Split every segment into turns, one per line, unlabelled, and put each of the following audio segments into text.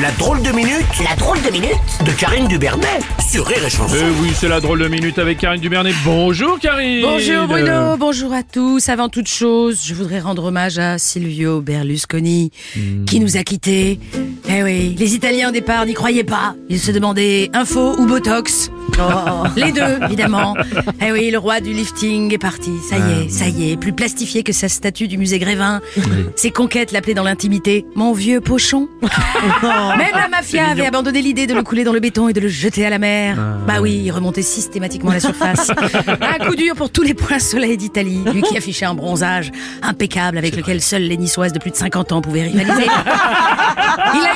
La drôle de minute, la drôle de minute de Karine Dubernet sur Rire et Chanson.
Euh, oui, c'est la drôle de minute avec Karine Dubernet. Bonjour Karine
Bonjour Bruno, bonjour à tous. Avant toute chose, je voudrais rendre hommage à Silvio Berlusconi, qui nous a quittés. Eh oui, les Italiens au départ n'y croyaient pas. Ils se demandaient info ou botox. Les deux, évidemment. Eh oui, le roi du lifting est parti. Ça y est, ça y est. Plus plastifié que sa statue du musée Grévin. Ses conquêtes l'appelaient dans l'intimité mon vieux pochon. Même la mafia avait abandonné l'idée de le couler dans le béton et de le jeter à la mer. Bah oui, il remontait systématiquement à la surface. Un coup dur pour tous les points soleil d'Italie. Lui qui affichait un bronzage impeccable avec lequel seules les niçoises de plus de 50 ans pouvaient rivaliser.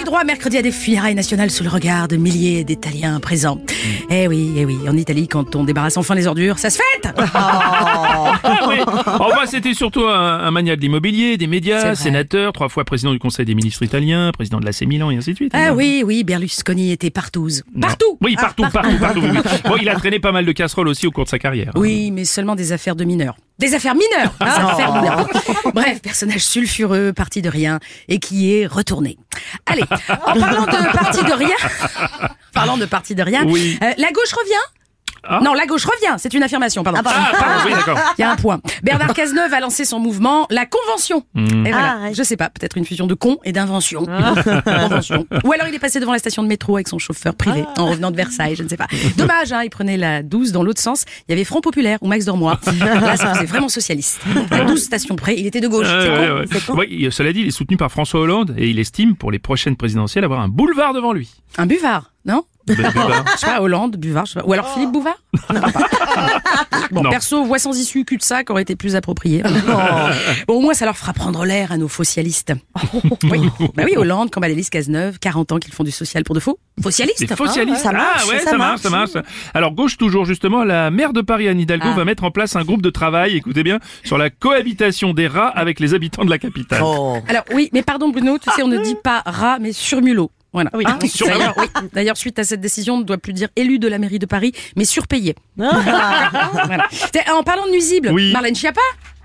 Droit mercredi à des funérailles nationales sous le regard de milliers d'Italiens présents. Eh oui, eh oui, en Italie, quand on débarrasse enfin les ordures, ça se fête
Ah oui. Enfin, c'était surtout un, un maniaque de l'immobilier, des médias, sénateur, trois fois président du Conseil des ministres italiens, président de l'AC Milan et ainsi de suite.
Ah oui, oui, Berlusconi était partouze.
Non.
Partout
Oui,
Ah,
partout, partout, partout. oui. Bon, il a traîné pas mal de casseroles aussi au cours de sa carrière. hein.
Oui, mais seulement des affaires de mineurs. Des affaires mineures Des affaires mineures. Bref, personnage sulfureux, parti de rien, et qui est retourné. Allez, en parlant de parti de rien, parlant de parti de rien,
Oui.
euh, la gauche revient
Ah.
Non, la gauche revient, c'est une affirmation, pardon.
Ah, pardon, oui, d'accord.
Il y a un point. Bernard Cazeneuve a lancé son mouvement La Convention.
Hmm.
Et voilà. Je sais pas, peut-être une fusion de con et d'invention. Convention. Ou alors il est passé devant la station de métro avec son chauffeur privé en revenant de Versailles, je ne sais pas. Dommage, hein, il prenait la 12 dans l'autre sens. Il y avait Front Populaire ou Max Dormois. Là, ça faisait vraiment socialiste. À 12 stations près, il était de gauche.
Ouais,
C'est
ouais,
con,
ouais.
con.
Cela dit, il est soutenu par François Hollande et il estime pour les prochaines présidentielles avoir un boulevard devant lui.
Un buvard, non? Je sais pas, Hollande, Buvard, je sais pas. Ou alors Philippe Bouvard Bon,
Non.
perso, voix sans issue, cul-de-sac aurait été plus approprié. Bon, au moins, ça leur fera prendre l'air à nos socialistes. Oui, bah oui Hollande, Cambadélis, Cazeneuve, 40 ans qu'ils font du social pour de faux. Socialistes
Les socialistes.
ça marche,
ah ouais,
ça
ça, marche, ça marche. Alors gauche toujours justement, la maire de Paris Anne Hidalgo
Ah.
va mettre en place un groupe de travail, écoutez bien, sur la cohabitation des rats avec les habitants de la capitale.
Oh.
Alors oui, mais pardon Bruno, tu sais, on ne dit pas rat, mais surmulot. Voilà.
Oui.
Ah. D'ailleurs, oui. D'ailleurs, suite à cette décision, on ne doit plus dire élu de la mairie de Paris, mais surpayé. Voilà. T'es- En parlant de nuisibles,
Oui.
Marlène Schiappa?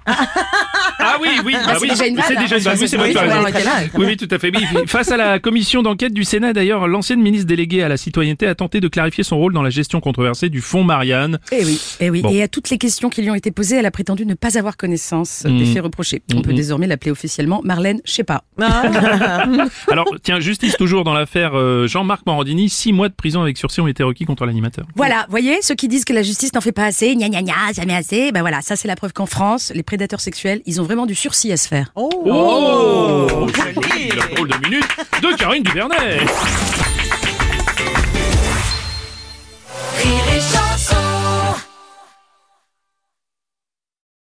Ah oui, oui, bah
c'est
oui.
déjà une vanne,
C'est déjà une vanne, oui, c'est vrai,
Oui,
tu. Oui, oui, tout à fait. Oui, face à la commission d'enquête du Sénat, d'ailleurs, l'ancienne ministre déléguée à la citoyenneté a tenté de clarifier son rôle dans la gestion controversée du fonds Marianne.
Eh oui, eh oui.
Bon.
Et à toutes les questions qui lui ont été posées, elle a prétendu ne pas avoir connaissance des
Mhm.
faits reprochés. On peut désormais l'appeler officiellement Marlène Schiappa.
Alors, tiens, justice toujours dans l'affaire euh, Jean-Marc Morandini, six mois de prison avec sursis ont été requis contre l'animateur.
Voilà, voyez, ceux qui disent que la justice n'en fait pas assez, gna gna gna, jamais assez, ben voilà, ça c'est la preuve qu'en France, les prédateurs sexuels, ils ont vraiment du sursis à se faire.
Oh, La drôle de minute de Karine Duvernet